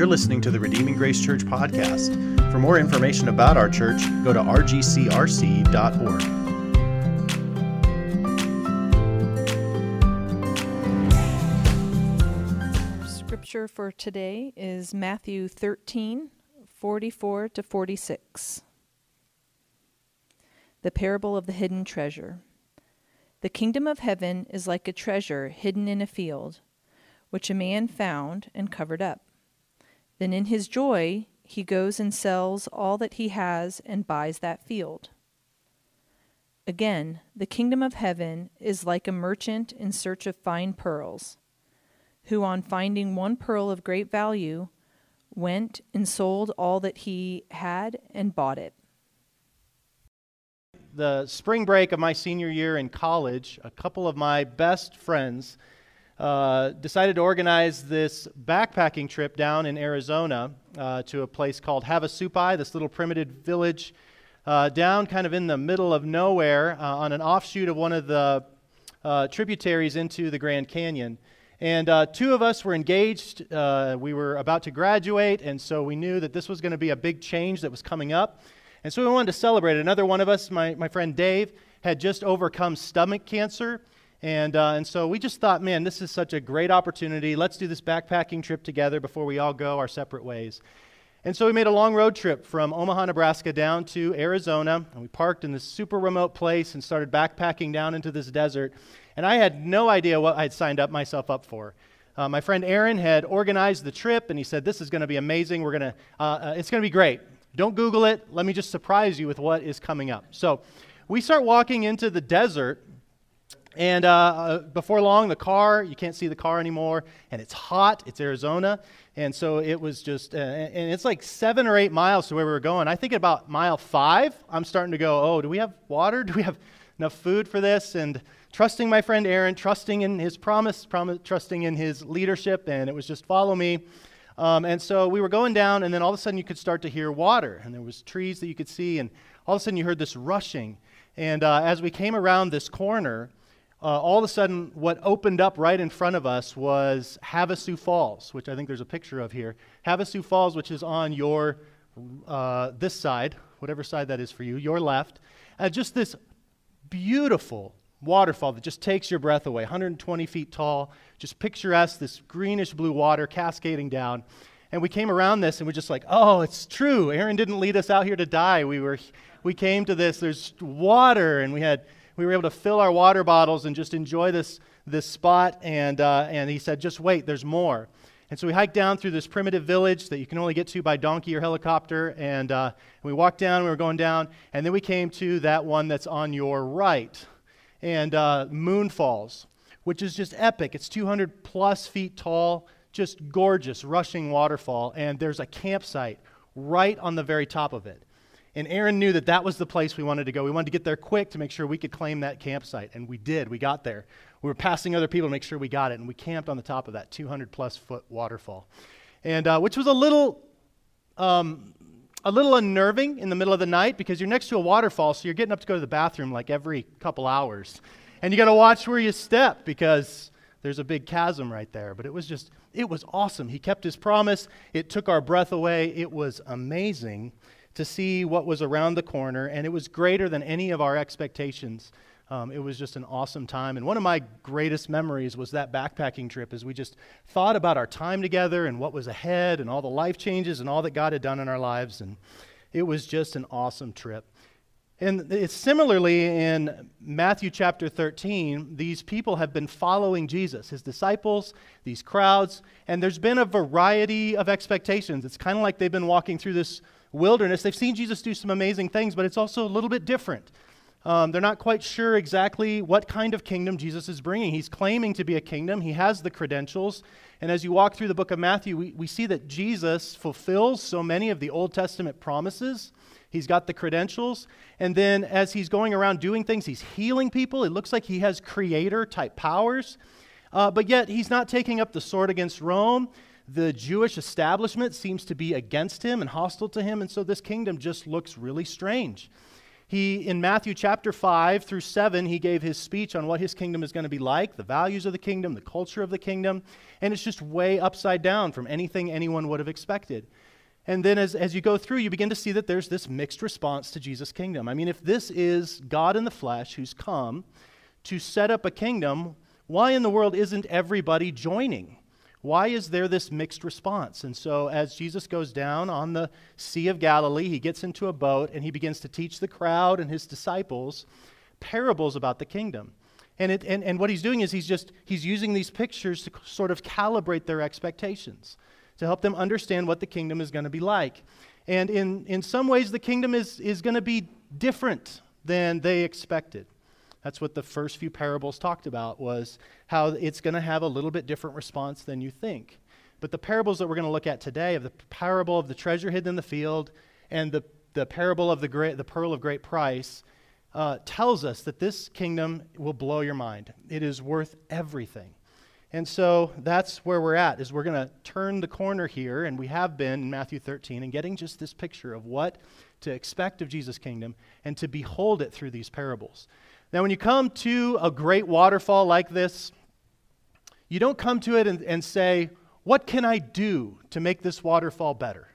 You're listening to the Redeeming Grace Church podcast. For more information about our church, go to rgcrc.org. Scripture for today is Matthew 13, 44 to 46. The parable of the hidden treasure. The kingdom of heaven is like a treasure hidden in a field, which a man found and covered up. Then in his joy, he goes and sells all that he has and buys that field. Again, the kingdom of heaven is like a merchant in search of fine pearls, who, on finding one pearl of great value, went and sold all that he had and bought it. The spring break of my senior year in college, a couple of my best friends uh, decided to organize this backpacking trip down in Arizona uh, to a place called Havasupai, this little primitive village uh, down kind of in the middle of nowhere uh, on an offshoot of one of the uh, tributaries into the Grand Canyon. And uh, two of us were engaged. we were about to graduate, and so we knew that this was going to be a big change that was coming up. And so we wanted to celebrate. Another one of us, my, my friend Dave, had just overcome stomach cancer. And, uh, and so we just thought, man, this is such a great opportunity. Let's do this backpacking trip together before we all go our separate ways. And so we made a long road trip from Omaha, Nebraska down to Arizona. And we parked in this super remote place and started backpacking down into this desert. And I had no idea what I'd signed up myself up for. Uh, my friend Aaron had organized the trip, and he said, "This is going to be amazing. We're going to, uh, uh, it's going to be great. Don't Google it. Let me just surprise you with what is coming up." So, we start walking into the desert, and uh, uh, before long, the car, you can't see the car anymore, and it's hot. It's Arizona. And so it was just, uh, and it's like seven or eight miles to where we were going. I think about mile five, I'm starting to go, oh, do we have water? Do we have enough food for this? And trusting my friend Aaron, trusting in his promise, prom- trusting in his leadership, and it was just follow me. Um, and so we were going down, and then all of a sudden you could start to hear water, and there was trees that you could see, and all of a sudden you heard this rushing. And uh, as we came around this corner, uh, all of a sudden, what opened up right in front of us was Havasu Falls, which I think there's a picture of here. Havasu Falls, which is on your uh, this side, whatever side that is for you, your left. Uh, just this beautiful waterfall that just takes your breath away, 120 feet tall, just picturesque, this greenish blue water cascading down. And we came around this and we're just like, oh, it's true. Aaron didn't lead us out here to die. We were, we came to this. There's water, and we had we were able to fill our water bottles and just enjoy this, this spot. And, uh, and he said, just wait, there's more. And so we hiked down through this primitive village that you can only get to by donkey or helicopter. And, uh, we walked down, we were going down, and then we came to that one that's on your right. And uh, Mooney Falls, which is just epic. It's 200 plus feet tall, just gorgeous, rushing waterfall. And there's a campsite right on the very top of it. And Aaron knew that that was the place we wanted to go. We wanted to get there quick to make sure we could claim that campsite. And we did. We got there. We were passing other people to make sure we got it. And we camped on the top of that 200 plus foot waterfall. And uh, which was a little, um, a little unnerving in the middle of the night because you're next to a waterfall, so you're getting up to go to the bathroom like every couple hours. And you got to watch where you step because there's a big chasm right there. But it was just, it was awesome. He kept his promise. It took our breath away. It was amazing to see what was around the corner, and it was greater than any of our expectations. Um, it was just an awesome time. And one of my greatest memories was that backpacking trip as we just thought about our time together and what was ahead and all the life changes and all that God had done in our lives. And it was just an awesome trip. And it's similarly in Matthew chapter 13, these people have been following Jesus, his disciples, these crowds, and there's been a variety of expectations. It's kind of like they've been walking through this wilderness. They've seen Jesus do some amazing things, but it's also a little bit different. Um, they're not quite sure exactly what kind of kingdom Jesus is bringing. He's claiming to be a kingdom, he has the credentials. And as you walk through the book of Matthew, we, we see that Jesus fulfills so many of the Old Testament promises. He's got the credentials. And then as he's going around doing things, he's healing people. It looks like he has creator type powers. Uh, but yet, he's not taking up the sword against Rome the Jewish establishment seems to be against him and hostile to him, and so this kingdom just looks really strange. He, in Matthew chapter 5 through 7, he gave his speech on what his kingdom is going to be like, the values of the kingdom, the culture of the kingdom, and it's just way upside down from anything anyone would have expected. And then as, as you go through, you begin to see that there's this mixed response to Jesus' kingdom. I mean, if this is God in the flesh who's come to set up a kingdom, why in the world isn't everybody joining? Why is there this mixed response? And so, as Jesus goes down on the Sea of Galilee, he gets into a boat and he begins to teach the crowd and his disciples parables about the kingdom. And, it, and, and what he's doing is he's just he's using these pictures to sort of calibrate their expectations, to help them understand what the kingdom is going to be like. And in, in some ways, the kingdom is, is going to be different than they expected. That's what the first few parables talked about was how it's going to have a little bit different response than you think. But the parables that we're going to look at today of the parable of the treasure hidden in the field and the, the parable of the, great, the pearl of great price uh, tells us that this kingdom will blow your mind. It is worth everything. And so that's where we're at is we're going to turn the corner here and we have been in Matthew 13 and getting just this picture of what to expect of Jesus' kingdom and to behold it through these parables. Now, when you come to a great waterfall like this, you don't come to it and, and say, What can I do to make this waterfall better?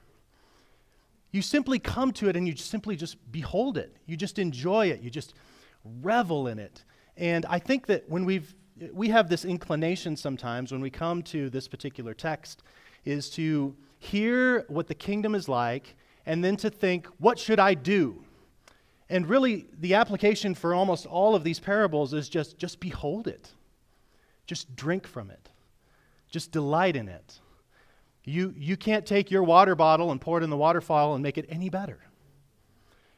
You simply come to it and you simply just behold it. You just enjoy it. You just revel in it. And I think that when we've we have this inclination sometimes when we come to this particular text is to hear what the kingdom is like and then to think, what should I do? And really, the application for almost all of these parables is just, just behold it. Just drink from it. Just delight in it. You, you can't take your water bottle and pour it in the waterfall and make it any better.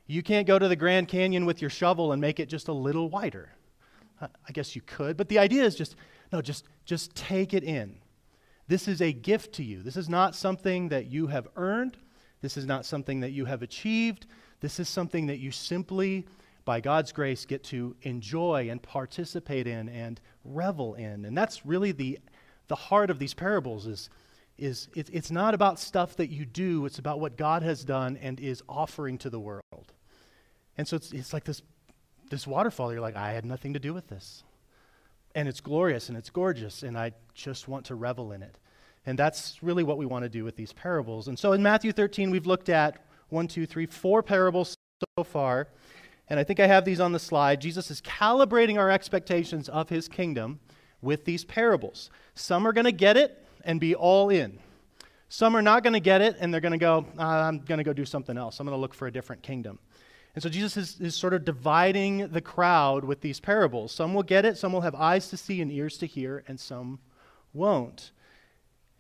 You can't go to the Grand Canyon with your shovel and make it just a little wider. I guess you could, but the idea is just no, just just take it in. This is a gift to you. This is not something that you have earned. This is not something that you have achieved. This is something that you simply, by God's grace, get to enjoy and participate in and revel in. And that's really the, the heart of these parables is, is it, it's not about stuff that you do, it's about what God has done and is offering to the world. And so it's, it's like this, this waterfall. You're like, I had nothing to do with this. And it's glorious and it's gorgeous, and I just want to revel in it. And that's really what we want to do with these parables. And so in Matthew 13, we've looked at one, two, three, four parables so far. And I think I have these on the slide. Jesus is calibrating our expectations of his kingdom with these parables. Some are going to get it and be all in. Some are not going to get it and they're going to go, ah, I'm going to go do something else. I'm going to look for a different kingdom. And so Jesus is, is sort of dividing the crowd with these parables. Some will get it, some will have eyes to see and ears to hear, and some won't.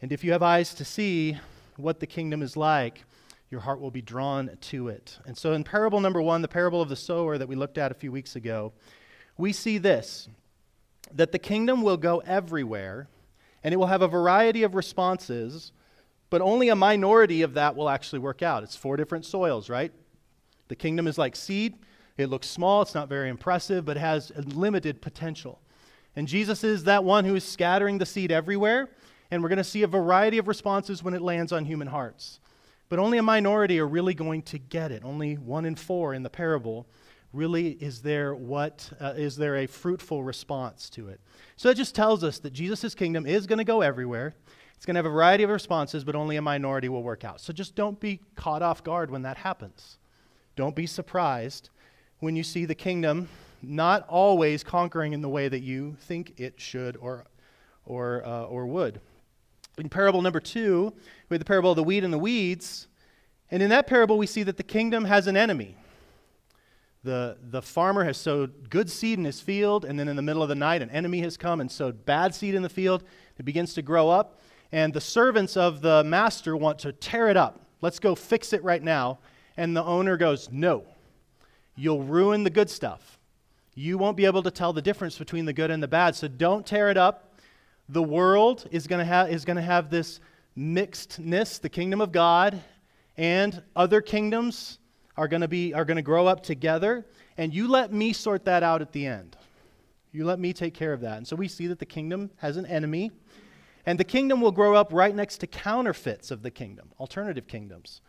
And if you have eyes to see what the kingdom is like, your heart will be drawn to it. And so, in parable number one, the parable of the sower that we looked at a few weeks ago, we see this that the kingdom will go everywhere and it will have a variety of responses, but only a minority of that will actually work out. It's four different soils, right? The kingdom is like seed. It looks small, it's not very impressive, but has limited potential. And Jesus is that one who is scattering the seed everywhere, and we're going to see a variety of responses when it lands on human hearts. But only a minority are really going to get it. Only one in four in the parable really is there what uh, is there a fruitful response to it. So it just tells us that Jesus' kingdom is going to go everywhere. It's going to have a variety of responses, but only a minority will work out. So just don't be caught off guard when that happens. Don't be surprised when you see the kingdom not always conquering in the way that you think it should or, or, uh, or would. In parable number two, we have the parable of the wheat and the weeds. And in that parable, we see that the kingdom has an enemy. The, the farmer has sowed good seed in his field, and then in the middle of the night, an enemy has come and sowed bad seed in the field. It begins to grow up, and the servants of the master want to tear it up. Let's go fix it right now. And the owner goes, No, you'll ruin the good stuff. You won't be able to tell the difference between the good and the bad, so don't tear it up the world is going to have is going to have this mixedness the kingdom of god and other kingdoms are going to be are going to grow up together. And you let me sort that out at the end. You let me take care of that. And so we see that the kingdom has an enemy and the kingdom will grow up right next to counterfeits of the kingdom alternative kingdoms.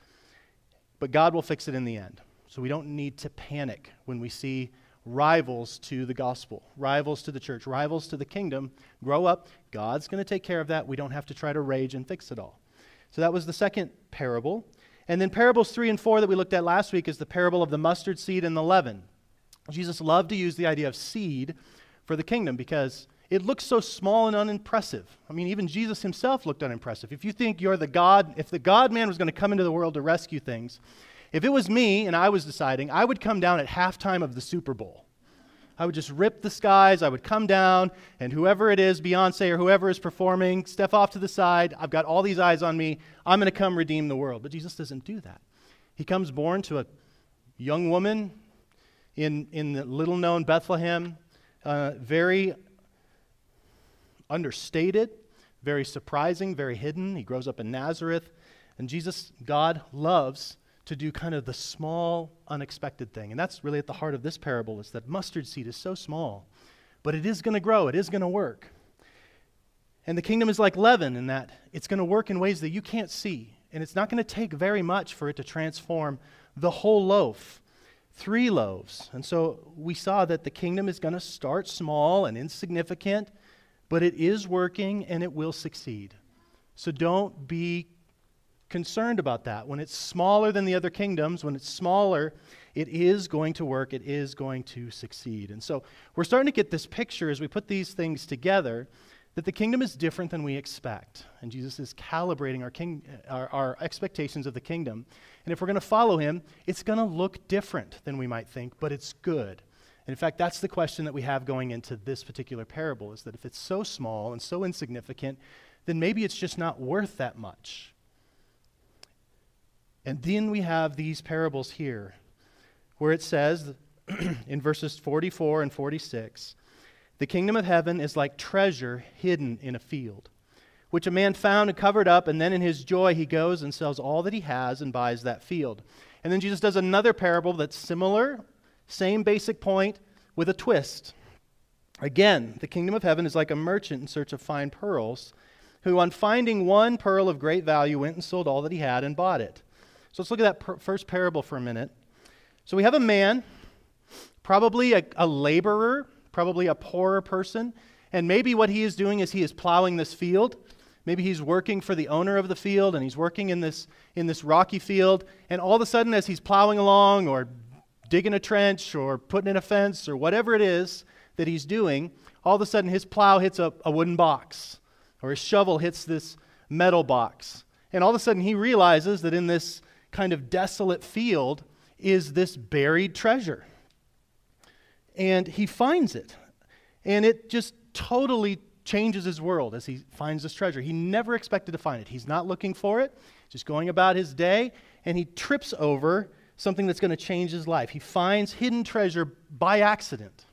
But god will fix it in the end. So we don't need to panic when we see rivals to the gospel, rivals to the church, rivals to the kingdom grow up. God's going to take care of that. We don't have to try to rage and fix it all. So that was the second parable. And then parables 3 and 4 that we looked at last week is the parable of the mustard seed and the leaven. Jesus loved to use the idea of seed for the kingdom because it looks so small and unimpressive. I mean, even Jesus himself looked unimpressive. If you think you're the God, if the God man was going to come into the world to rescue things, if it was me and I was deciding, I would come down at halftime of the Super Bowl. I would just rip the skies. I would come down, and whoever it is, Beyonce or whoever is performing, step off to the side. I've got all these eyes on me. I'm going to come redeem the world. But Jesus doesn't do that. He comes born to a young woman in, in the little known Bethlehem, uh, very understated, very surprising, very hidden. He grows up in Nazareth. And Jesus, God, loves to do kind of the small, unexpected thing. And that's really at the heart of this parable is that mustard seed is so small, but it is going to grow, it is going to work. And the kingdom is like leaven in that it's going to work in ways that you can't see. And it's not going to take very much for it to transform the whole loaf. Three loaves. And so we saw that the kingdom is going to start small and insignificant, but it is working and it will succeed. So don't be concerned about that. When it's smaller than the other kingdoms, when it's smaller, it is going to work, it is going to succeed. And so we're starting to get this picture as we put these things together that the kingdom is different than we expect. And Jesus is calibrating our, king, our, our expectations of the kingdom. And if we're going to follow him, it's going to look different than we might think, but it's good. And in fact, that's the question that we have going into this particular parable is that if it's so small and so insignificant, then maybe it's just not worth that much. And then we have these parables here where it says in verses 44 and 46 the kingdom of heaven is like treasure hidden in a field, which a man found and covered up, and then in his joy he goes and sells all that he has and buys that field. And then Jesus does another parable that's similar, same basic point, with a twist. Again, the kingdom of heaven is like a merchant in search of fine pearls, who, on finding one pearl of great value, went and sold all that he had and bought it. So let's look at that per- first parable for a minute. So we have a man, probably a, a laborer, probably a poorer person, and maybe what he is doing is he is plowing this field. Maybe he's working for the owner of the field and he's working in this, in this rocky field. And all of a sudden, as he's plowing along or digging a trench or putting in a fence or whatever it is that he's doing, all of a sudden his plow hits a, a wooden box or his shovel hits this metal box. And all of a sudden he realizes that in this kind of desolate field is this buried treasure. And he finds it. And it just totally changes his world as he finds this treasure. He never expected to find it. He's not looking for it, just going about his day, and he trips over something that's going to change his life. He finds hidden treasure by accident.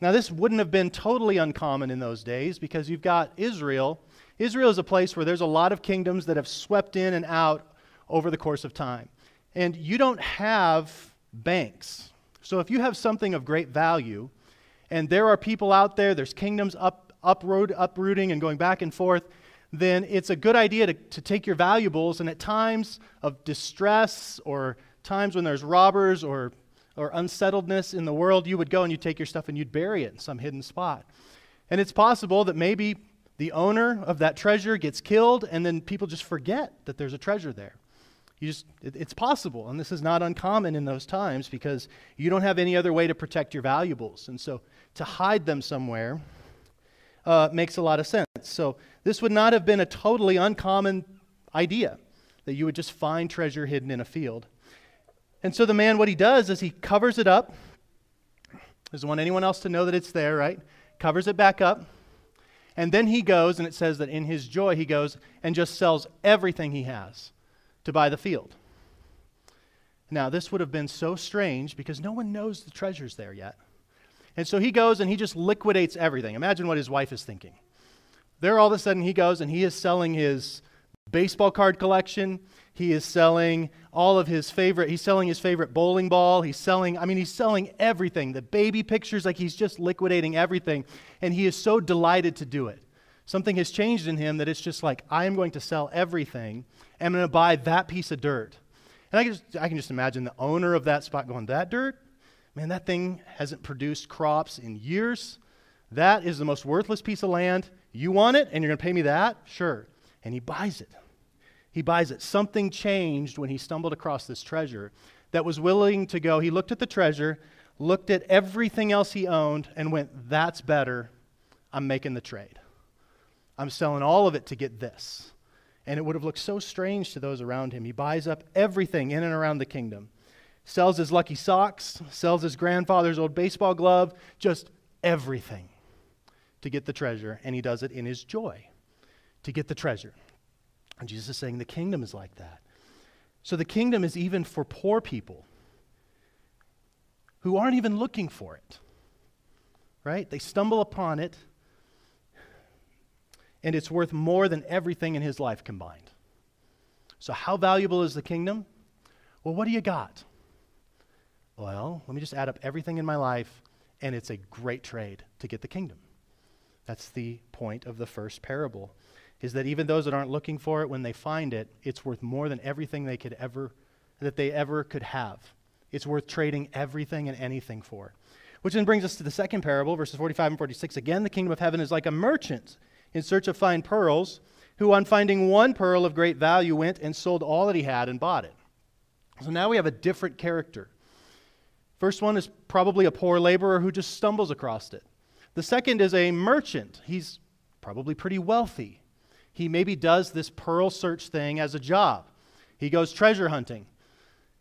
Now, this wouldn't have been totally uncommon in those days because you've got Israel. Israel is a place where there's a lot of kingdoms that have swept in and out over the course of time. And you don't have banks. So if you have something of great value, and there are people out there, there's kingdoms up, uproot, uprooting and going back and forth, then it's a good idea to, to take your valuables and at times of distress or times when there's robbers or, or unsettledness in the world, you would go and you'd take your stuff and you'd bury it in some hidden spot. And it's possible that maybe the owner of that treasure gets killed and then people just forget that there's a treasure there. You just, it, it's possible, and this is not uncommon in those times because you don't have any other way to protect your valuables. And so to hide them somewhere uh, makes a lot of sense. So this would not have been a totally uncommon idea that you would just find treasure hidden in a field. And so the man, what he does is he covers it up. Doesn't want anyone else to know that it's there, right? Covers it back up. And then he goes, and it says that in his joy, he goes and just sells everything he has to buy the field. Now, this would have been so strange because no one knows the treasure's there yet. And so he goes and he just liquidates everything. Imagine what his wife is thinking. There, all of a sudden, he goes and he is selling his baseball card collection. He is selling all of his favorite, he's selling his favorite bowling ball. He's selling, I mean, he's selling everything. The baby pictures, like he's just liquidating everything. And he is so delighted to do it. Something has changed in him that it's just like, I am going to sell everything. I'm going to buy that piece of dirt. And I can, just, I can just imagine the owner of that spot going, That dirt? Man, that thing hasn't produced crops in years. That is the most worthless piece of land. You want it, and you're going to pay me that? Sure. And he buys it. He buys it. Something changed when he stumbled across this treasure that was willing to go. He looked at the treasure, looked at everything else he owned, and went, That's better. I'm making the trade. I'm selling all of it to get this. And it would have looked so strange to those around him. He buys up everything in and around the kingdom, sells his lucky socks, sells his grandfather's old baseball glove, just everything to get the treasure. And he does it in his joy to get the treasure. And Jesus is saying the kingdom is like that. So the kingdom is even for poor people who aren't even looking for it, right? They stumble upon it and it's worth more than everything in his life combined. So, how valuable is the kingdom? Well, what do you got? Well, let me just add up everything in my life, and it's a great trade to get the kingdom. That's the point of the first parable. Is that even those that aren't looking for it, when they find it, it's worth more than everything they could ever that they ever could have. It's worth trading everything and anything for. Which then brings us to the second parable, verses 45 and 46. Again, the kingdom of heaven is like a merchant in search of fine pearls, who, on finding one pearl of great value, went and sold all that he had and bought it. So now we have a different character. First one is probably a poor laborer who just stumbles across it. The second is a merchant. He's probably pretty wealthy. He maybe does this pearl search thing as a job. He goes treasure hunting.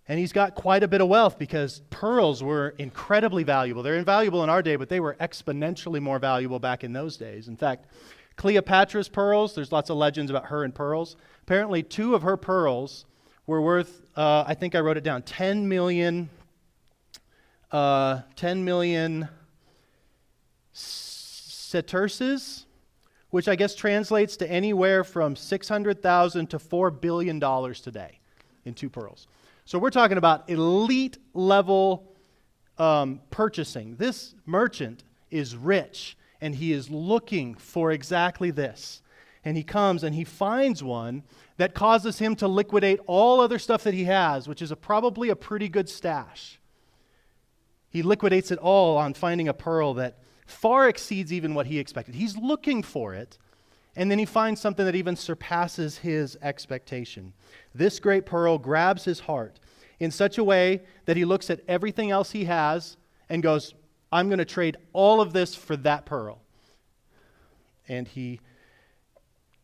And he's got quite a bit of wealth because pearls were incredibly valuable. They're invaluable in our day, but they were exponentially more valuable back in those days. In fact, Cleopatra's pearls, there's lots of legends about her and pearls. Apparently, two of her pearls were worth, uh, I think I wrote it down, 10 million, uh, 10 million sesterces, which I guess translates to anywhere from 600,000 to $4 billion today in two pearls. So we're talking about elite level um, purchasing. This merchant is rich and he is looking for exactly this. And he comes and he finds one that causes him to liquidate all other stuff that he has, which is a, probably a pretty good stash. He liquidates it all on finding a pearl that far exceeds even what he expected. He's looking for it, and then he finds something that even surpasses his expectation. This great pearl grabs his heart in such a way that he looks at everything else he has and goes, I'm going to trade all of this for that pearl. And he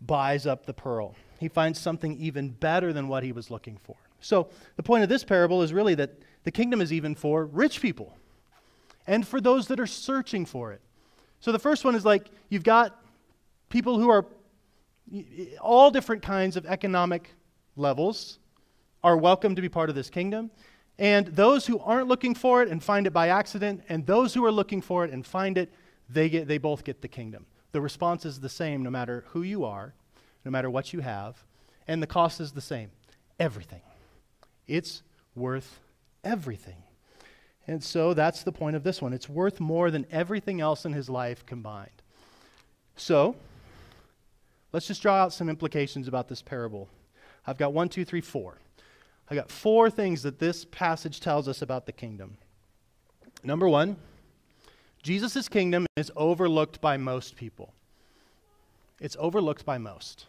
buys up the pearl. He finds something even better than what he was looking for. So, the point of this parable is really that the kingdom is even for rich people and for those that are searching for it. So, the first one is like you've got people who are all different kinds of economic levels are welcome to be part of this kingdom. And those who aren't looking for it and find it by accident, and those who are looking for it and find it, they, get, they both get the kingdom. The response is the same no matter who you are, no matter what you have, and the cost is the same everything. It's worth everything. And so that's the point of this one. It's worth more than everything else in his life combined. So, let's just draw out some implications about this parable. I've got one, two, three, four. I got four things that this passage tells us about the kingdom. Number one, Jesus' kingdom is overlooked by most people. It's overlooked by most.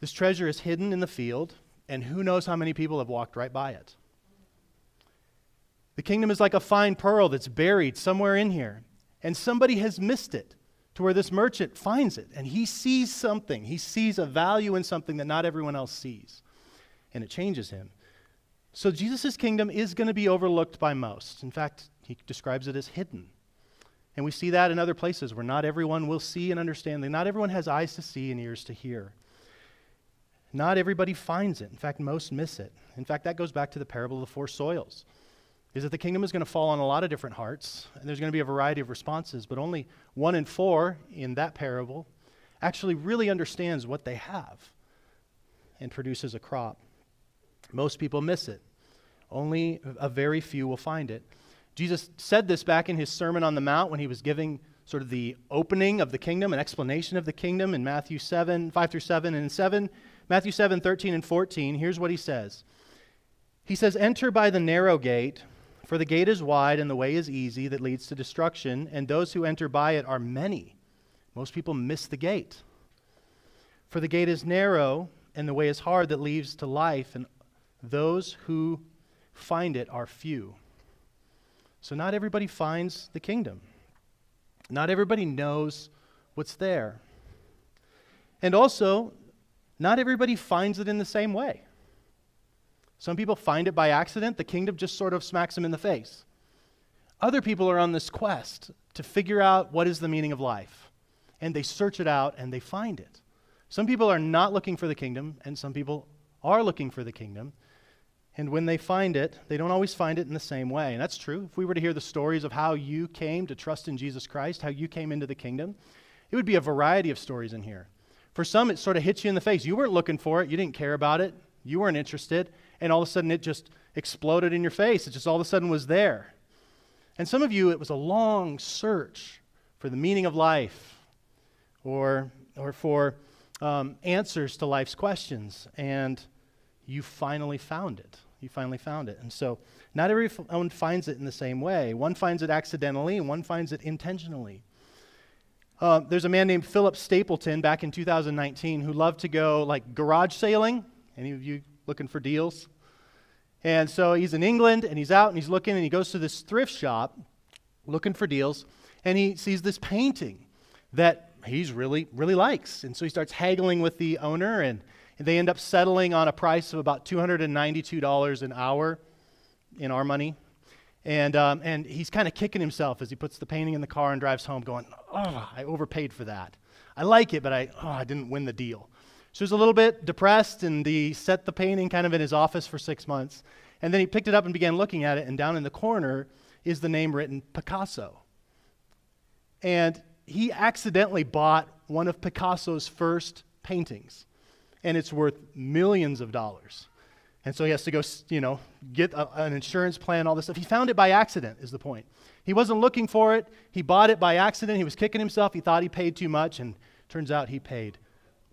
This treasure is hidden in the field, and who knows how many people have walked right by it. The kingdom is like a fine pearl that's buried somewhere in here, and somebody has missed it to where this merchant finds it, and he sees something. He sees a value in something that not everyone else sees and it changes him. So Jesus' kingdom is going to be overlooked by most. In fact, he describes it as hidden. And we see that in other places where not everyone will see and understand. Not everyone has eyes to see and ears to hear. Not everybody finds it. In fact, most miss it. In fact, that goes back to the parable of the four soils. Is that the kingdom is going to fall on a lot of different hearts, and there's going to be a variety of responses, but only one in four in that parable actually really understands what they have and produces a crop. Most people miss it. Only a very few will find it. Jesus said this back in his Sermon on the Mount when he was giving sort of the opening of the kingdom, an explanation of the kingdom in Matthew 7, 5 through 7, and 7, Matthew 7, 13 and 14. Here's what he says. He says, Enter by the narrow gate, for the gate is wide and the way is easy that leads to destruction, and those who enter by it are many. Most people miss the gate. For the gate is narrow and the way is hard that leads to life, and those who find it are few. So, not everybody finds the kingdom. Not everybody knows what's there. And also, not everybody finds it in the same way. Some people find it by accident, the kingdom just sort of smacks them in the face. Other people are on this quest to figure out what is the meaning of life, and they search it out and they find it. Some people are not looking for the kingdom, and some people are looking for the kingdom. And when they find it, they don't always find it in the same way. And that's true. If we were to hear the stories of how you came to trust in Jesus Christ, how you came into the kingdom, it would be a variety of stories in here. For some, it sort of hits you in the face. You weren't looking for it, you didn't care about it, you weren't interested, and all of a sudden it just exploded in your face. It just all of a sudden was there. And some of you, it was a long search for the meaning of life or, or for um, answers to life's questions, and you finally found it. You finally found it. And so, not everyone finds it in the same way. One finds it accidentally, and one finds it intentionally. Uh, there's a man named Philip Stapleton back in 2019 who loved to go like garage sailing. Any of you looking for deals? And so he's in England and he's out and he's looking and he goes to this thrift shop looking for deals and he sees this painting that he's really, really likes. And so he starts haggling with the owner and they end up settling on a price of about $292 an hour in our money. And, um, and he's kind of kicking himself as he puts the painting in the car and drives home, going, Oh, I overpaid for that. I like it, but I, oh, I didn't win the deal. So he's a little bit depressed, and he set the painting kind of in his office for six months. And then he picked it up and began looking at it, and down in the corner is the name written Picasso. And he accidentally bought one of Picasso's first paintings, and it's worth millions of dollars. And so he has to go, you know, get a, an insurance plan, all this stuff. He found it by accident, is the point. He wasn't looking for it. He bought it by accident. He was kicking himself. He thought he paid too much, and turns out he paid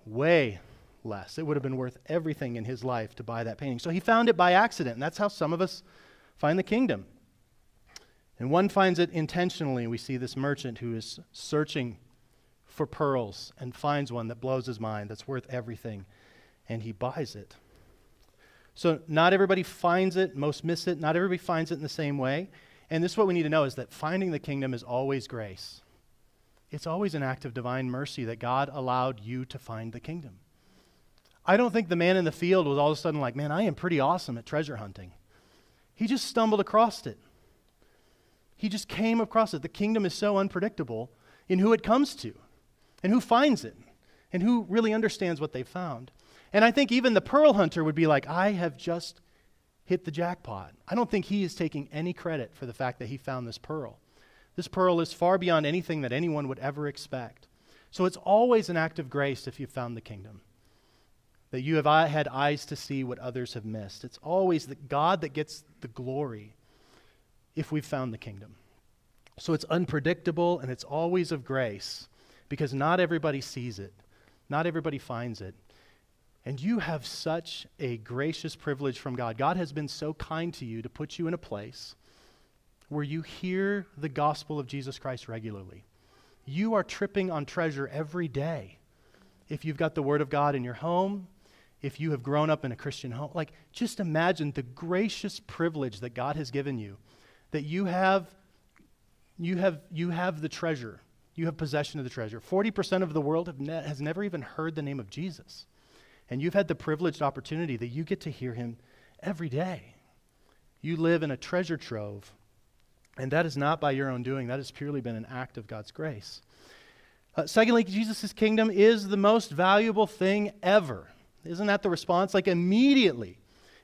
way less. It would have been worth everything in his life to buy that painting. So he found it by accident, and that's how some of us find the kingdom. And one finds it intentionally. We see this merchant who is searching for pearls and finds one that blows his mind, that's worth everything, and he buys it. So, not everybody finds it, most miss it, not everybody finds it in the same way. And this is what we need to know is that finding the kingdom is always grace. It's always an act of divine mercy that God allowed you to find the kingdom. I don't think the man in the field was all of a sudden like, man, I am pretty awesome at treasure hunting. He just stumbled across it. He just came across it. The kingdom is so unpredictable in who it comes to and who finds it and who really understands what they found. And I think even the pearl hunter would be like, I have just hit the jackpot. I don't think he is taking any credit for the fact that he found this pearl. This pearl is far beyond anything that anyone would ever expect. So it's always an act of grace if you've found the kingdom. That you have uh, had eyes to see what others have missed. It's always the God that gets the glory if we've found the kingdom. So it's unpredictable and it's always of grace because not everybody sees it, not everybody finds it. And you have such a gracious privilege from God. God has been so kind to you to put you in a place where you hear the gospel of Jesus Christ regularly. You are tripping on treasure every day. If you've got the Word of God in your home, if you have grown up in a Christian home, like just imagine the gracious privilege that God has given you, that you have, you have, you have the treasure, you have possession of the treasure. 40% of the world ne- has never even heard the name of Jesus. And you've had the privileged opportunity that you get to hear him every day. You live in a treasure trove, and that is not by your own doing. That has purely been an act of God's grace. Uh, secondly, Jesus' kingdom is the most valuable thing ever. Isn't that the response? Like immediately,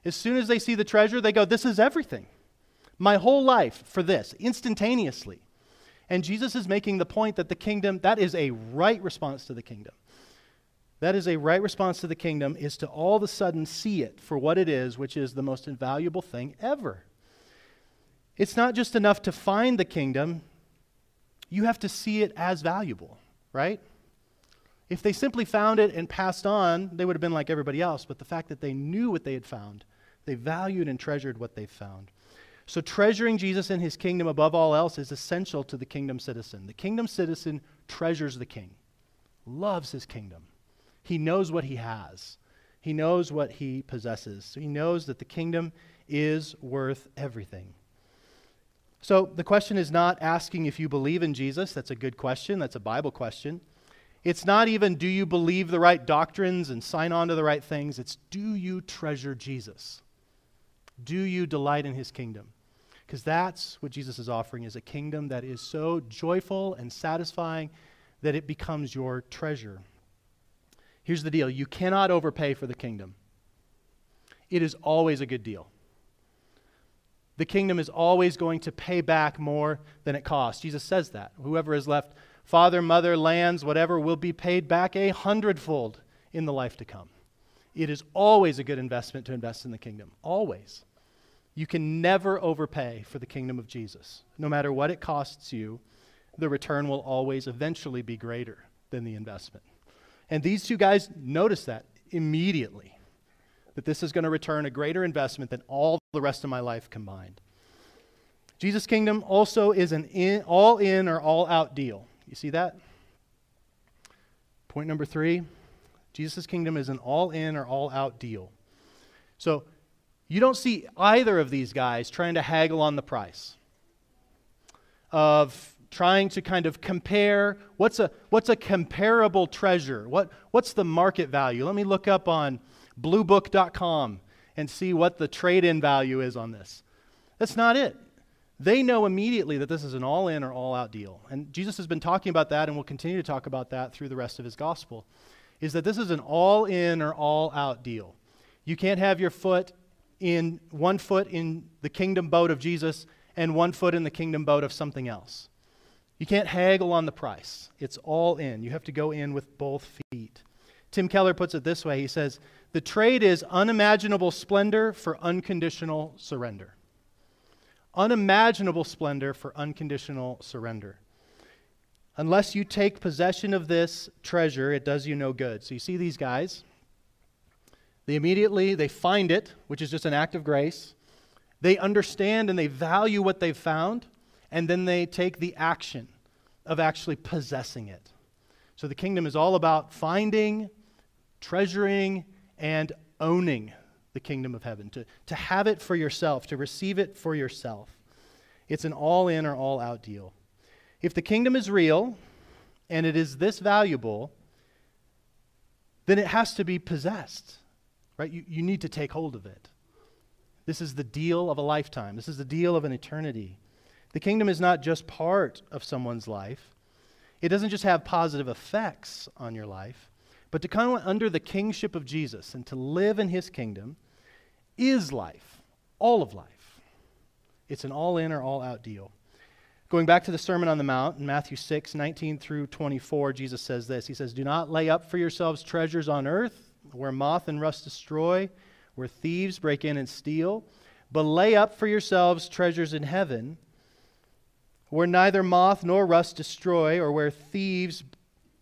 as soon as they see the treasure, they go, This is everything. My whole life for this, instantaneously. And Jesus is making the point that the kingdom, that is a right response to the kingdom. That is a right response to the kingdom, is to all of a sudden see it for what it is, which is the most invaluable thing ever. It's not just enough to find the kingdom, you have to see it as valuable, right? If they simply found it and passed on, they would have been like everybody else. But the fact that they knew what they had found, They valued and treasured what they found. So, treasuring Jesus and his kingdom above all else is essential to the kingdom citizen. The kingdom citizen treasures the king, loves his kingdom. He knows what he has, he knows what he possesses. So he knows that the kingdom is worth everything. So, the question is not asking if you believe in Jesus. That's a good question, that's a Bible question. It's not even do you believe the right doctrines and sign on to the right things. It's do you treasure Jesus? Do you delight in his kingdom? Because that's what Jesus is offering is a kingdom that is so joyful and satisfying that it becomes your treasure. Here's the deal you cannot overpay for the kingdom, it is always a good deal. The kingdom is always going to pay back more than it costs. Jesus says that. Whoever has left father, mother, lands, whatever, will be paid back a hundredfold in the life to come. It is always a good investment to invest in the kingdom. Always. You can never overpay for the kingdom of Jesus. No matter what it costs you, the return will always eventually be greater than the investment. And these two guys notice that immediately that this is going to return a greater investment than all the rest of my life combined. Jesus' kingdom also is an in, all in or all out deal. You see that? Point number three Jesus' kingdom is an all in or all out deal. So you don't see either of these guys trying to haggle on the price, of trying to kind of compare what's a, what's a comparable treasure? What, what's the market value? Let me look up on bluebook.com and see what the trade in value is on this. That's not it. They know immediately that this is an all in or all out deal. And Jesus has been talking about that and will continue to talk about that through the rest of his gospel. Is that this is an all in or all out deal. You can't have your foot in one foot in the kingdom boat of Jesus and one foot in the kingdom boat of something else. You can't haggle on the price. It's all in. You have to go in with both feet. Tim Keller puts it this way he says, The trade is unimaginable splendor for unconditional surrender. Unimaginable splendor for unconditional surrender. Unless you take possession of this treasure, it does you no good. So you see these guys. They immediately they find it, which is just an act of grace. They understand and they value what they've found, and then they take the action of actually possessing it. So the kingdom is all about finding, treasuring, and owning the kingdom of heaven, to, to have it for yourself, to receive it for yourself. It's an all in or all out deal. If the kingdom is real and it is this valuable, then it has to be possessed right? You, you need to take hold of it. This is the deal of a lifetime, this is the deal of an eternity. The kingdom is not just part of someone's life, it doesn't just have positive effects on your life, but to come under the kingship of Jesus and to live in his kingdom is life, all of life. It's an all in or all out deal. Going back to the Sermon on the Mount in Matthew 6, 19 through 24, Jesus says this He says, Do not lay up for yourselves treasures on earth where moth and rust destroy, where thieves break in and steal. But lay up for yourselves treasures in heaven, where neither moth nor rust destroy, or where thieves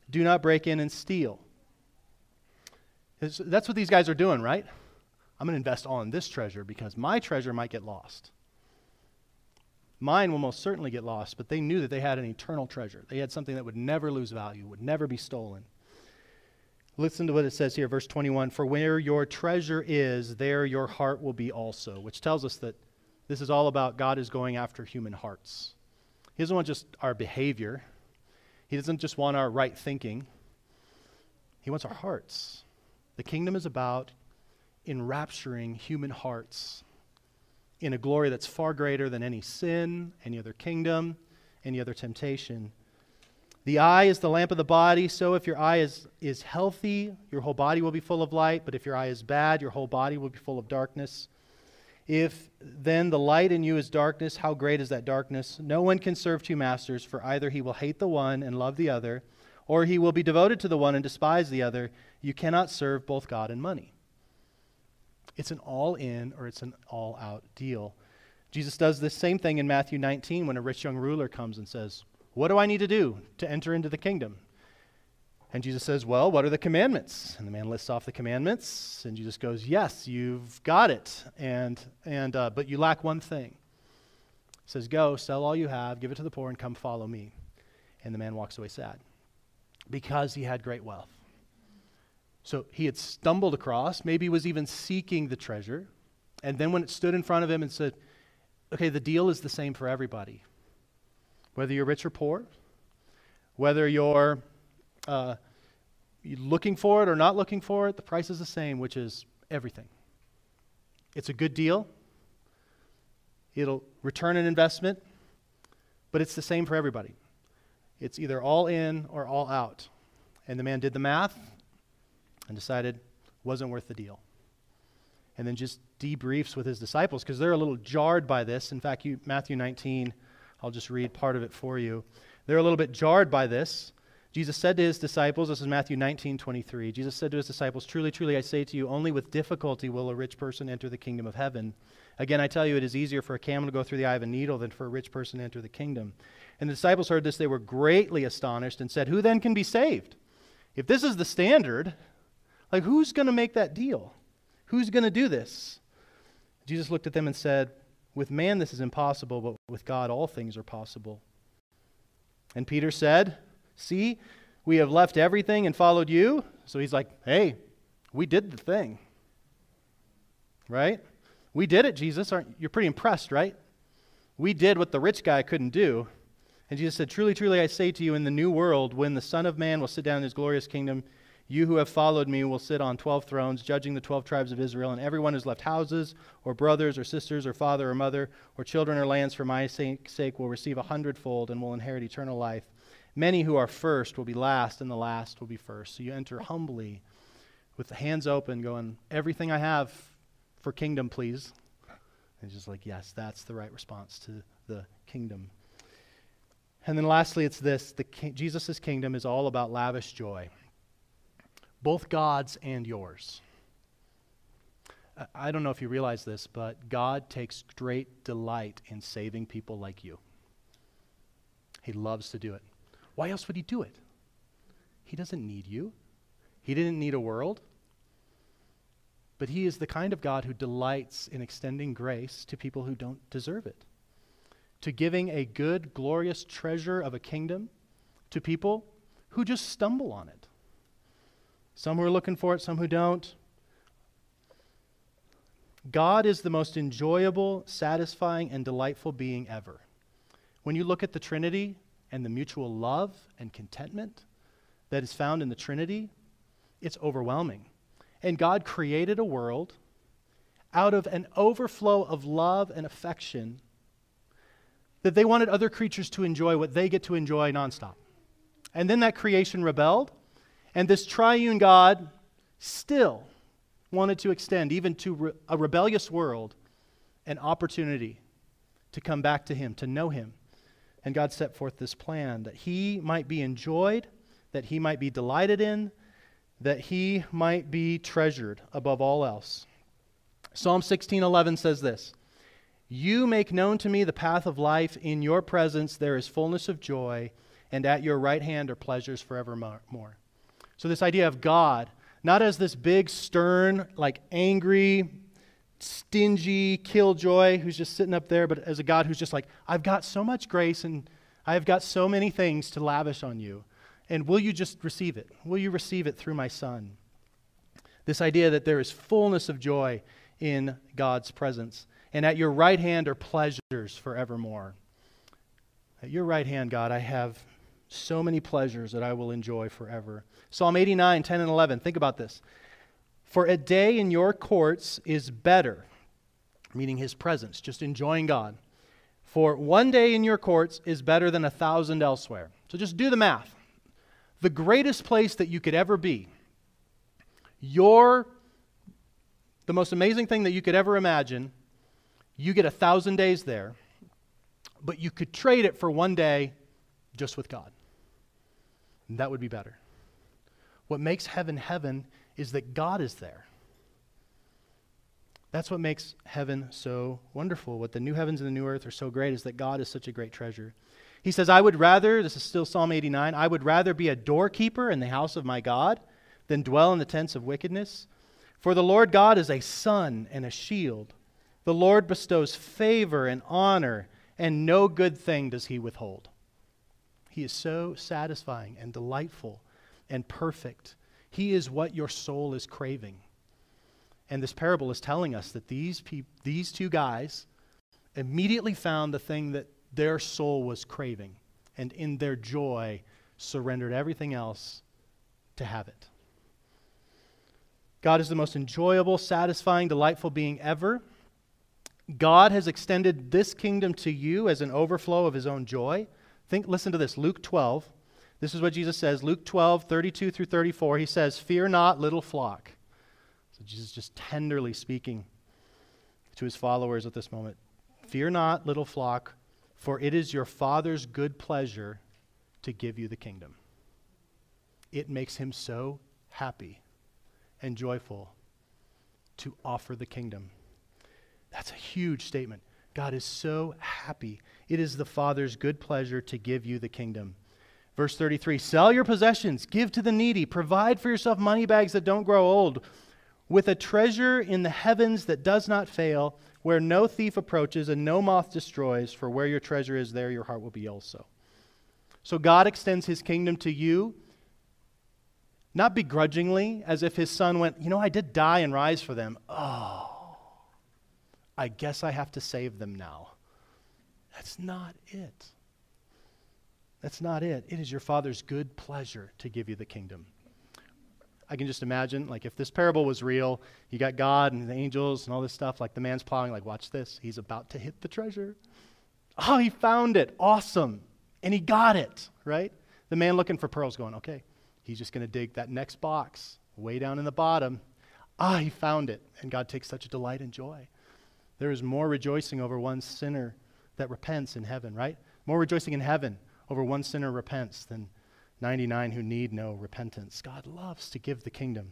do not break in and steal. That's what these guys are doing, right? I'm going to invest all in this treasure because my treasure might get lost. Mine will most certainly get lost, but they knew that they had an eternal treasure. They had something that would never lose value, would never be stolen. Listen to what it says here, verse 21 For where your treasure is, there your heart will be also, which tells us that this is all about God is going after human hearts. He doesn't want just our behavior, He doesn't just want our right thinking, He wants our hearts. The kingdom is about enrapturing human hearts in a glory that's far greater than any sin, any other kingdom, any other temptation. The eye is the lamp of the body, so if your eye is, is healthy, your whole body will be full of light, but if your eye is bad, your whole body will be full of darkness. If then the light in you is darkness, how great is that darkness? No one can serve two masters, for either he will hate the one and love the other, or he will be devoted to the one and despise the other. You cannot serve both God and money. It's an all in or it's an all out deal. Jesus does this same thing in Matthew 19 when a rich young ruler comes and says, what do I need to do to enter into the kingdom? And Jesus says, Well, what are the commandments? And the man lists off the commandments, and Jesus goes, Yes, you've got it. And, and, uh, but you lack one thing. He says, Go, sell all you have, give it to the poor, and come follow me. And the man walks away sad because he had great wealth. So he had stumbled across, maybe was even seeking the treasure. And then when it stood in front of him and said, Okay, the deal is the same for everybody. Whether you're rich or poor, whether you're uh, looking for it or not looking for it, the price is the same, which is everything. It's a good deal. It'll return an investment, but it's the same for everybody. It's either all in or all out. And the man did the math and decided wasn't worth the deal. And then just debriefs with his disciples because they're a little jarred by this. In fact, you, Matthew 19, I'll just read part of it for you. They're a little bit jarred by this. Jesus said to his disciples, this is Matthew 19, 23. Jesus said to his disciples, Truly, truly, I say to you, only with difficulty will a rich person enter the kingdom of heaven. Again, I tell you, it is easier for a camel to go through the eye of a needle than for a rich person to enter the kingdom. And the disciples heard this, they were greatly astonished and said, Who then can be saved? If this is the standard, like who's going to make that deal? Who's going to do this? Jesus looked at them and said, With man this is impossible, but with God all things are possible. And Peter said, See, we have left everything and followed you. So he's like, Hey, we did the thing. Right? We did it, Jesus. Aren't, you're pretty impressed, right? We did what the rich guy couldn't do. And Jesus said, Truly, truly, I say to you, in the new world, when the Son of Man will sit down in his glorious kingdom, you who have followed me will sit on 12 thrones, judging the 12 tribes of Israel, and everyone who's left houses, or brothers, or sisters, or father, or mother, or children, or lands for my sake will receive a hundredfold and will inherit eternal life. Many who are first will be last, and the last will be first. So you enter humbly with the hands open, going, Everything I have for kingdom, please. And just like, Yes, that's the right response to the kingdom. And then lastly, it's this the Jesus' kingdom is all about lavish joy, both God's and yours. I don't know if you realize this, but God takes great delight in saving people like you. He loves to do it. Why else would He do it? He doesn't need you, He didn't need a world. But He is the kind of God who delights in extending grace to people who don't deserve it to giving a good, glorious treasure of a kingdom to people who just stumble on it. Some who are looking for it, some who don't. God is the most enjoyable, satisfying, and delightful being ever. When you look at the Trinity and the mutual love and contentment that is found in the Trinity, it's overwhelming. And God created a world out of an overflow of love and affection that they wanted other creatures to enjoy what they get to enjoy nonstop. And then that creation rebelled, and this triune God still wanted to extend, even to re- a rebellious world, an opportunity to come back to Him, to know Him. And God set forth this plan that He might be enjoyed, that He might be delighted in, that He might be treasured above all else. Psalm 16:11 says this you make known to me the path of life. In your presence there is fullness of joy, and at your right hand are pleasures forevermore. So, this idea of God, not as this big, stern, like angry, stingy killjoy who's just sitting up there, but as a God who's just like, I've got so much grace and I've got so many things to lavish on you. And will you just receive it? Will you receive it through my Son? This idea that there is fullness of joy in God's presence and at your right hand are pleasures forevermore. At your right hand, God, I have so many pleasures that I will enjoy forever. Psalm 89, 10 and 11. Think about this. For a day in your courts is better, meaning his presence, just enjoying God. For one day in your courts is better than a thousand elsewhere. So just do the math. The greatest place that you could ever be, your, the most amazing thing that you could ever imagine, you get a thousand days there, but you could trade it for one day just with God. And that would be better. What makes heaven heaven is that God is there. That's what makes heaven so wonderful. What the new heavens and the new earth are so great is that God is such a great treasure. He says, I would rather, this is still Psalm 89, I would rather be a doorkeeper in the house of my God than dwell in the tents of wickedness. For the Lord God is a sun and a shield. The Lord bestows favor and honor, and no good thing does he withhold. He is so satisfying and delightful and perfect. He is what your soul is craving. And this parable is telling us that these, these two guys immediately found the thing that their soul was craving, and in their joy, surrendered everything else to have it. God is the most enjoyable, satisfying, delightful being ever. God has extended this kingdom to you as an overflow of his own joy. Think, listen to this Luke 12. This is what Jesus says Luke 12, 32 through 34. He says, Fear not, little flock. So Jesus just tenderly speaking to his followers at this moment. Fear not, little flock, for it is your Father's good pleasure to give you the kingdom. It makes him so happy and joyful to offer the kingdom. That's a huge statement. God is so happy. It is the Father's good pleasure to give you the kingdom. Verse 33 Sell your possessions, give to the needy, provide for yourself money bags that don't grow old, with a treasure in the heavens that does not fail, where no thief approaches and no moth destroys, for where your treasure is, there your heart will be also. So God extends his kingdom to you, not begrudgingly, as if his son went, You know, I did die and rise for them. Oh, I guess I have to save them now. That's not it. That's not it. It is your Father's good pleasure to give you the kingdom. I can just imagine, like, if this parable was real, you got God and the angels and all this stuff, like the man's plowing, like, watch this. He's about to hit the treasure. Oh, he found it. Awesome. And he got it, right? The man looking for pearls going, okay, he's just going to dig that next box way down in the bottom. Ah, he found it. And God takes such a delight and joy. There is more rejoicing over one sinner that repents in heaven, right? More rejoicing in heaven over one sinner repents than 99 who need no repentance. God loves to give the kingdom.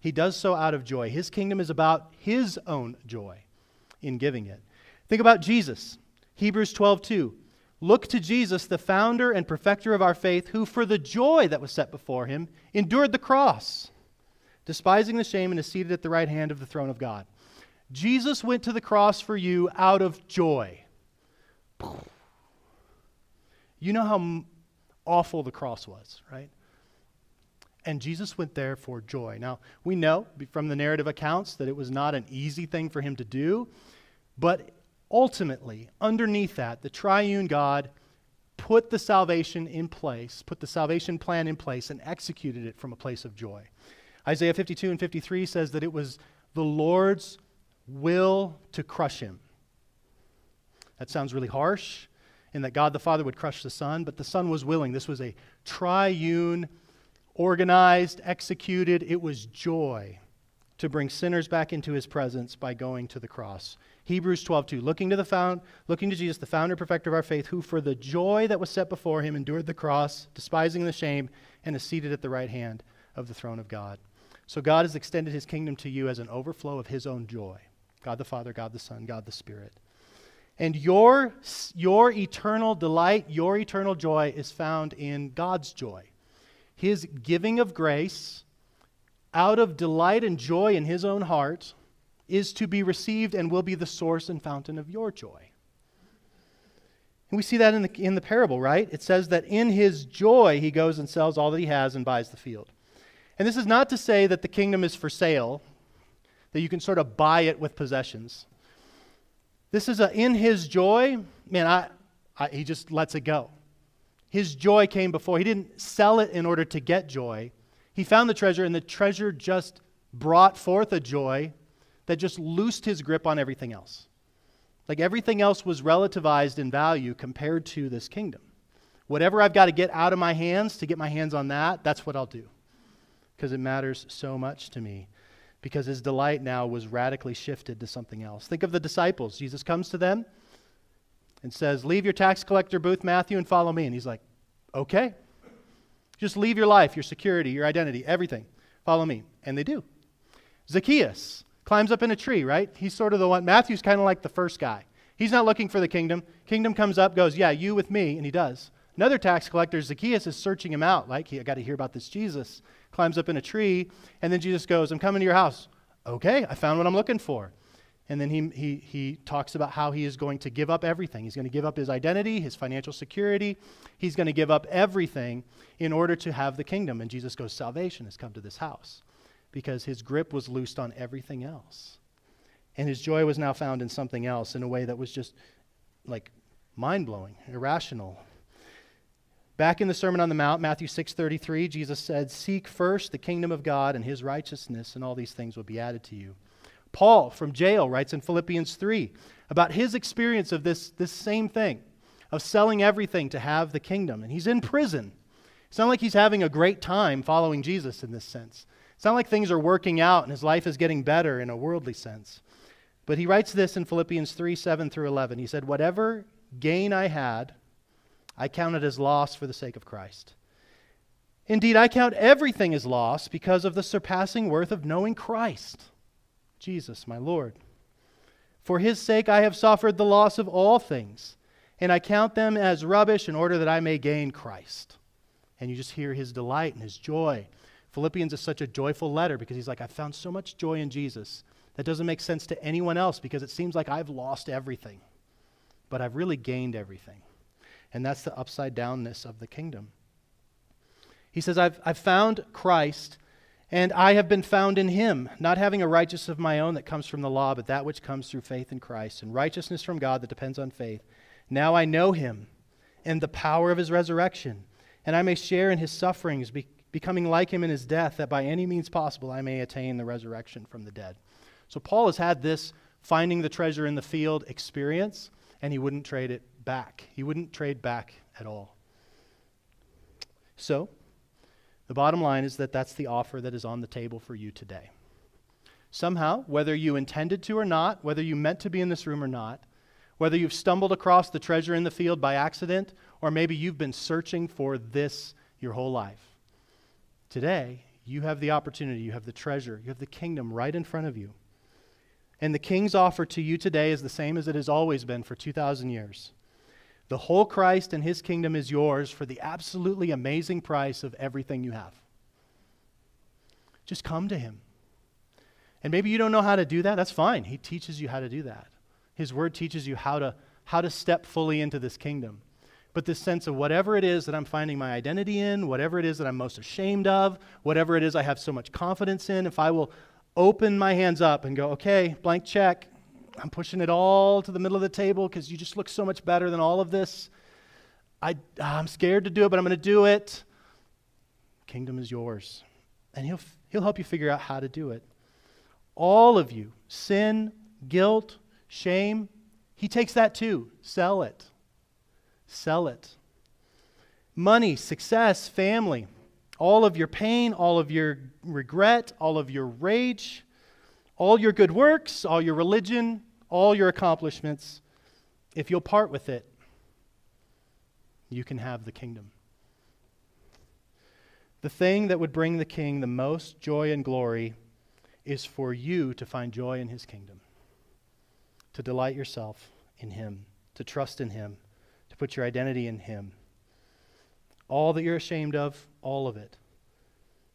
He does so out of joy. His kingdom is about his own joy in giving it. Think about Jesus. Hebrews 12:2. Look to Jesus, the founder and perfecter of our faith, who for the joy that was set before him endured the cross, despising the shame and is seated at the right hand of the throne of God. Jesus went to the cross for you out of joy. You know how awful the cross was, right? And Jesus went there for joy. Now, we know from the narrative accounts that it was not an easy thing for him to do, but ultimately, underneath that, the triune God put the salvation in place, put the salvation plan in place, and executed it from a place of joy. Isaiah 52 and 53 says that it was the Lord's will to crush him. That sounds really harsh, in that God the Father would crush the Son, but the Son was willing. This was a triune, organized, executed. It was joy to bring sinners back into his presence by going to the cross. Hebrews 12:2 looking to the found looking to Jesus the founder and perfecter of our faith who for the joy that was set before him endured the cross despising the shame and is seated at the right hand of the throne of God. So God has extended his kingdom to you as an overflow of his own joy. God the Father, God the Son, God the Spirit. And your, your eternal delight, your eternal joy is found in God's joy. His giving of grace out of delight and joy in His own heart is to be received and will be the source and fountain of your joy. And we see that in the, in the parable, right? It says that in his joy he goes and sells all that he has and buys the field. And this is not to say that the kingdom is for sale, that you can sort of buy it with possessions. This is a, in his joy, man, I, I, he just lets it go. His joy came before. He didn't sell it in order to get joy. He found the treasure, and the treasure just brought forth a joy that just loosed his grip on everything else. Like everything else was relativized in value compared to this kingdom. Whatever I've got to get out of my hands to get my hands on that, that's what I'll do. Because it matters so much to me because his delight now was radically shifted to something else. Think of the disciples. Jesus comes to them and says, Leave your tax collector booth, Matthew, and follow me. And he's like, Okay. Just leave your life, your security, your identity, everything. Follow me. And they do. Zacchaeus climbs up in a tree, right? He's sort of the one. Matthew's kind of like the first guy. He's not looking for the kingdom. Kingdom comes up, goes, Yeah, you with me, and he does. Another tax collector, Zacchaeus, is searching him out. Like, I got to hear about this Jesus. Climbs up in a tree, and then Jesus goes, I'm coming to your house. Okay, I found what I'm looking for. And then he, he, he talks about how he is going to give up everything. He's going to give up his identity, his financial security. He's going to give up everything in order to have the kingdom. And Jesus goes, Salvation has come to this house because his grip was loosed on everything else. And his joy was now found in something else in a way that was just like mind blowing, irrational. Back in the Sermon on the Mount, Matthew 6:33, Jesus said, "Seek first the kingdom of God and his righteousness, and all these things will be added to you." Paul from jail writes in Philippians 3 about his experience of this, this same thing, of selling everything to have the kingdom. And he's in prison. It's not like he's having a great time following Jesus in this sense. It's not like things are working out and his life is getting better in a worldly sense. But he writes this in Philippians 3 7 through 11. He said, Whatever gain I had, I count it as loss for the sake of Christ. Indeed, I count everything as loss because of the surpassing worth of knowing Christ, Jesus, my Lord. For his sake I have suffered the loss of all things, and I count them as rubbish in order that I may gain Christ. And you just hear his delight and his joy. Philippians is such a joyful letter because he's like, I found so much joy in Jesus that doesn't make sense to anyone else because it seems like I've lost everything, but I've really gained everything. And that's the upside downness of the kingdom. He says, I've, I've found Christ, and I have been found in him, not having a righteousness of my own that comes from the law, but that which comes through faith in Christ, and righteousness from God that depends on faith. Now I know him and the power of his resurrection, and I may share in his sufferings, be, becoming like him in his death, that by any means possible I may attain the resurrection from the dead. So Paul has had this finding the treasure in the field experience, and he wouldn't trade it back. He wouldn't trade back at all. So, the bottom line is that that's the offer that is on the table for you today. Somehow, whether you intended to or not, whether you meant to be in this room or not, whether you've stumbled across the treasure in the field by accident, or maybe you've been searching for this your whole life, today you have the opportunity, you have the treasure, you have the kingdom right in front of you. And the king's offer to you today is the same as it has always been for 2,000 years. The whole Christ and his kingdom is yours for the absolutely amazing price of everything you have. Just come to him. And maybe you don't know how to do that. That's fine. He teaches you how to do that. His word teaches you how to, how to step fully into this kingdom. But this sense of whatever it is that I'm finding my identity in, whatever it is that I'm most ashamed of, whatever it is I have so much confidence in, if I will open my hands up and go, okay, blank check. I'm pushing it all to the middle of the table because you just look so much better than all of this. I, I'm scared to do it, but I'm going to do it. Kingdom is yours. And he'll, he'll help you figure out how to do it. All of you, sin, guilt, shame, he takes that too. Sell it. Sell it. Money, success, family, all of your pain, all of your regret, all of your rage, all your good works, all your religion, all your accomplishments, if you'll part with it, you can have the kingdom. The thing that would bring the king the most joy and glory is for you to find joy in his kingdom, to delight yourself in him, to trust in him, to put your identity in him. All that you're ashamed of, all of it,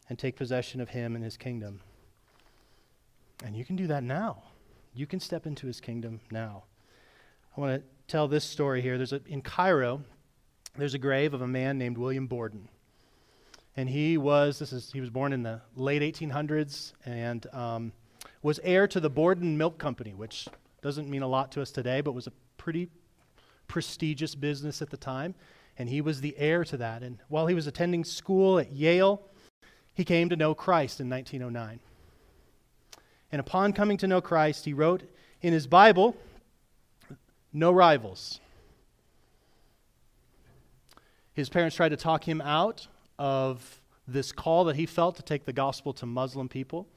and take possession of Him and His kingdom. And you can do that now. You can step into His kingdom now. I want to tell this story here. There's a, in Cairo, there's a grave of a man named William Borden. And he was, this is, he was born in the late 1800s and um, was heir to the Borden Milk Company, which doesn't mean a lot to us today, but was a pretty prestigious business at the time and he was the heir to that. And while he was attending school at Yale, he came to know Christ in 1909. And upon coming to know Christ, he wrote in his Bible, No rivals. His parents tried to talk him out of this call that he felt to take the gospel to Muslim people.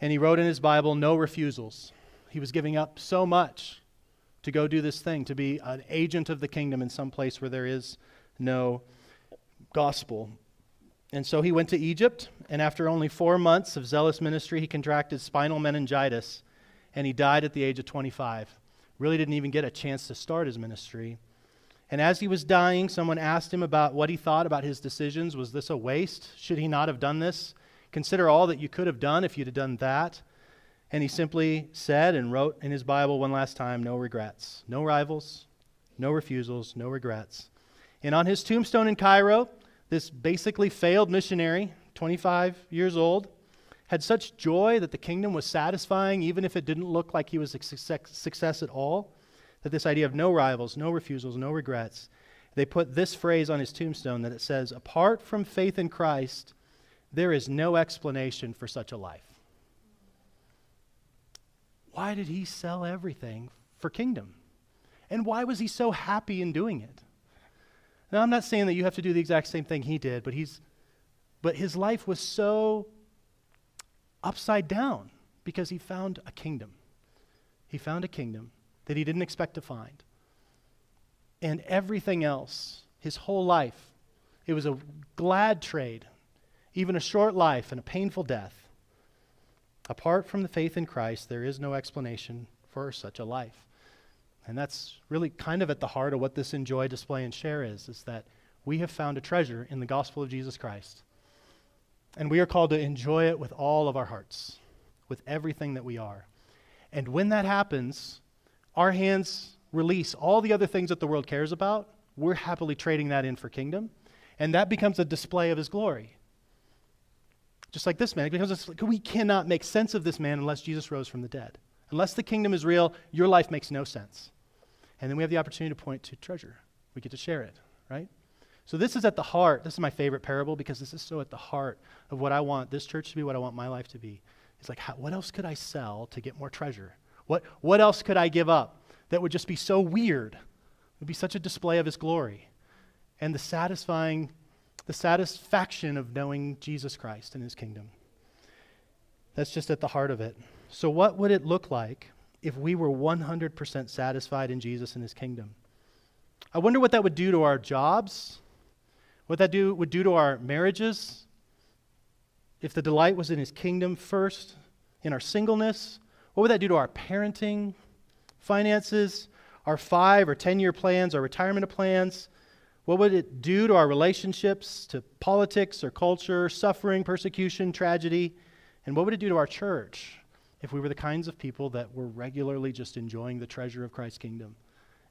And he wrote in his Bible, No refusals. He was giving up so much to go do this thing, to be an agent of the kingdom in some place where there is no gospel. And so he went to Egypt, and after only four months of zealous ministry, he contracted spinal meningitis, and he died at the age of 25, really didn't even get a chance to start his ministry. And as he was dying, someone asked him about what he thought about his decisions. Was this a waste? Should he not have done this? Consider all that you could have done if you'd have done that. And he simply said and wrote in his Bible one last time no regrets, no rivals, no refusals, no regrets. And on his tombstone in Cairo, this basically failed missionary, 25 years old, had such joy that the kingdom was satisfying, even if it didn't look like he was a success at all, that this idea of no rivals, no refusals, no regrets, they put this phrase on his tombstone that it says, Apart from faith in Christ, there is no explanation for such a life. Why did he sell everything for kingdom? And why was he so happy in doing it? Now, I'm not saying that you have to do the exact same thing he did, but, he's, but his life was so upside down because he found a kingdom. He found a kingdom that he didn't expect to find. And everything else, his whole life, it was a glad trade, even a short life and a painful death. Apart from the faith in Christ, there is no explanation for such a life. And that's really kind of at the heart of what this enjoy, display, and share is, is that we have found a treasure in the gospel of Jesus Christ. And we are called to enjoy it with all of our hearts, with everything that we are. And when that happens, our hands release all the other things that the world cares about. We're happily trading that in for kingdom. And that becomes a display of his glory. Just like this man, because we cannot make sense of this man unless Jesus rose from the dead. Unless the kingdom is real, your life makes no sense. And then we have the opportunity to point to treasure. We get to share it, right? So this is at the heart. This is my favorite parable because this is so at the heart of what I want this church to be, what I want my life to be. It's like, how, what else could I sell to get more treasure? What, what else could I give up that would just be so weird? It would be such a display of his glory. And the satisfying, the satisfaction of knowing Jesus Christ and his kingdom. That's just at the heart of it. So, what would it look like if we were 100% satisfied in Jesus and his kingdom? I wonder what that would do to our jobs, what that do, would do to our marriages, if the delight was in his kingdom first, in our singleness, what would that do to our parenting, finances, our five or 10 year plans, our retirement plans? What would it do to our relationships, to politics or culture, suffering, persecution, tragedy? And what would it do to our church if we were the kinds of people that were regularly just enjoying the treasure of Christ's kingdom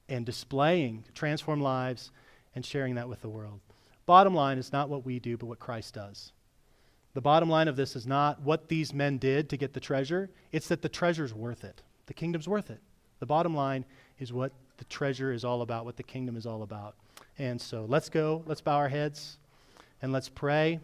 and displaying transformed lives and sharing that with the world? Bottom line is not what we do, but what Christ does. The bottom line of this is not what these men did to get the treasure, it's that the treasure's worth it. The kingdom's worth it. The bottom line is what the treasure is all about, what the kingdom is all about. And so let's go, let's bow our heads, and let's pray.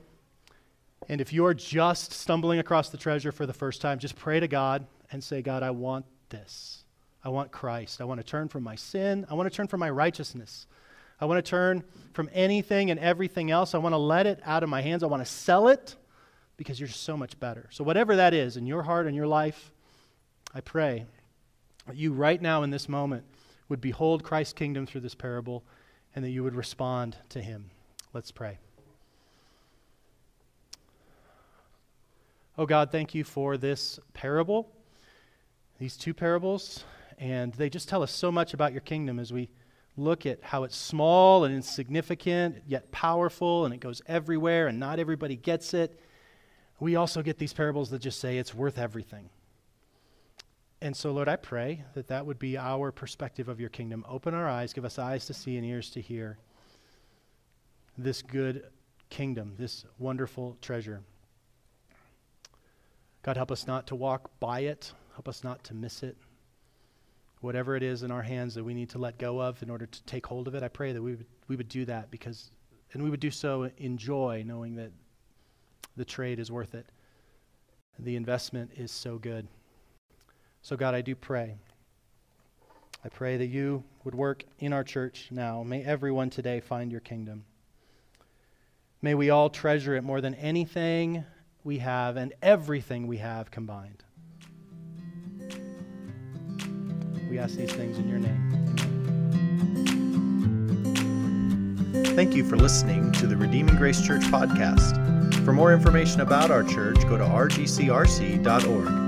And if you're just stumbling across the treasure for the first time, just pray to God and say, God, I want this. I want Christ. I want to turn from my sin. I want to turn from my righteousness. I want to turn from anything and everything else. I want to let it out of my hands. I want to sell it because you're so much better. So, whatever that is in your heart and your life, I pray that you right now in this moment would behold Christ's kingdom through this parable and that you would respond to him. Let's pray. Oh God, thank you for this parable, these two parables, and they just tell us so much about your kingdom as we look at how it's small and insignificant, yet powerful, and it goes everywhere, and not everybody gets it we also get these parables that just say it's worth everything. And so, Lord, I pray that that would be our perspective of your kingdom. Open our eyes, give us eyes to see and ears to hear this good kingdom, this wonderful treasure. God, help us not to walk by it, help us not to miss it. Whatever it is in our hands that we need to let go of in order to take hold of it, I pray that we would, we would do that because, and we would do so in joy, knowing that the trade is worth it. The investment is so good. So, God, I do pray. I pray that you would work in our church now. May everyone today find your kingdom. May we all treasure it more than anything we have and everything we have combined. We ask these things in your name. Thank you for listening to the Redeeming Grace Church podcast. For more information about our church, go to rgcrc.org.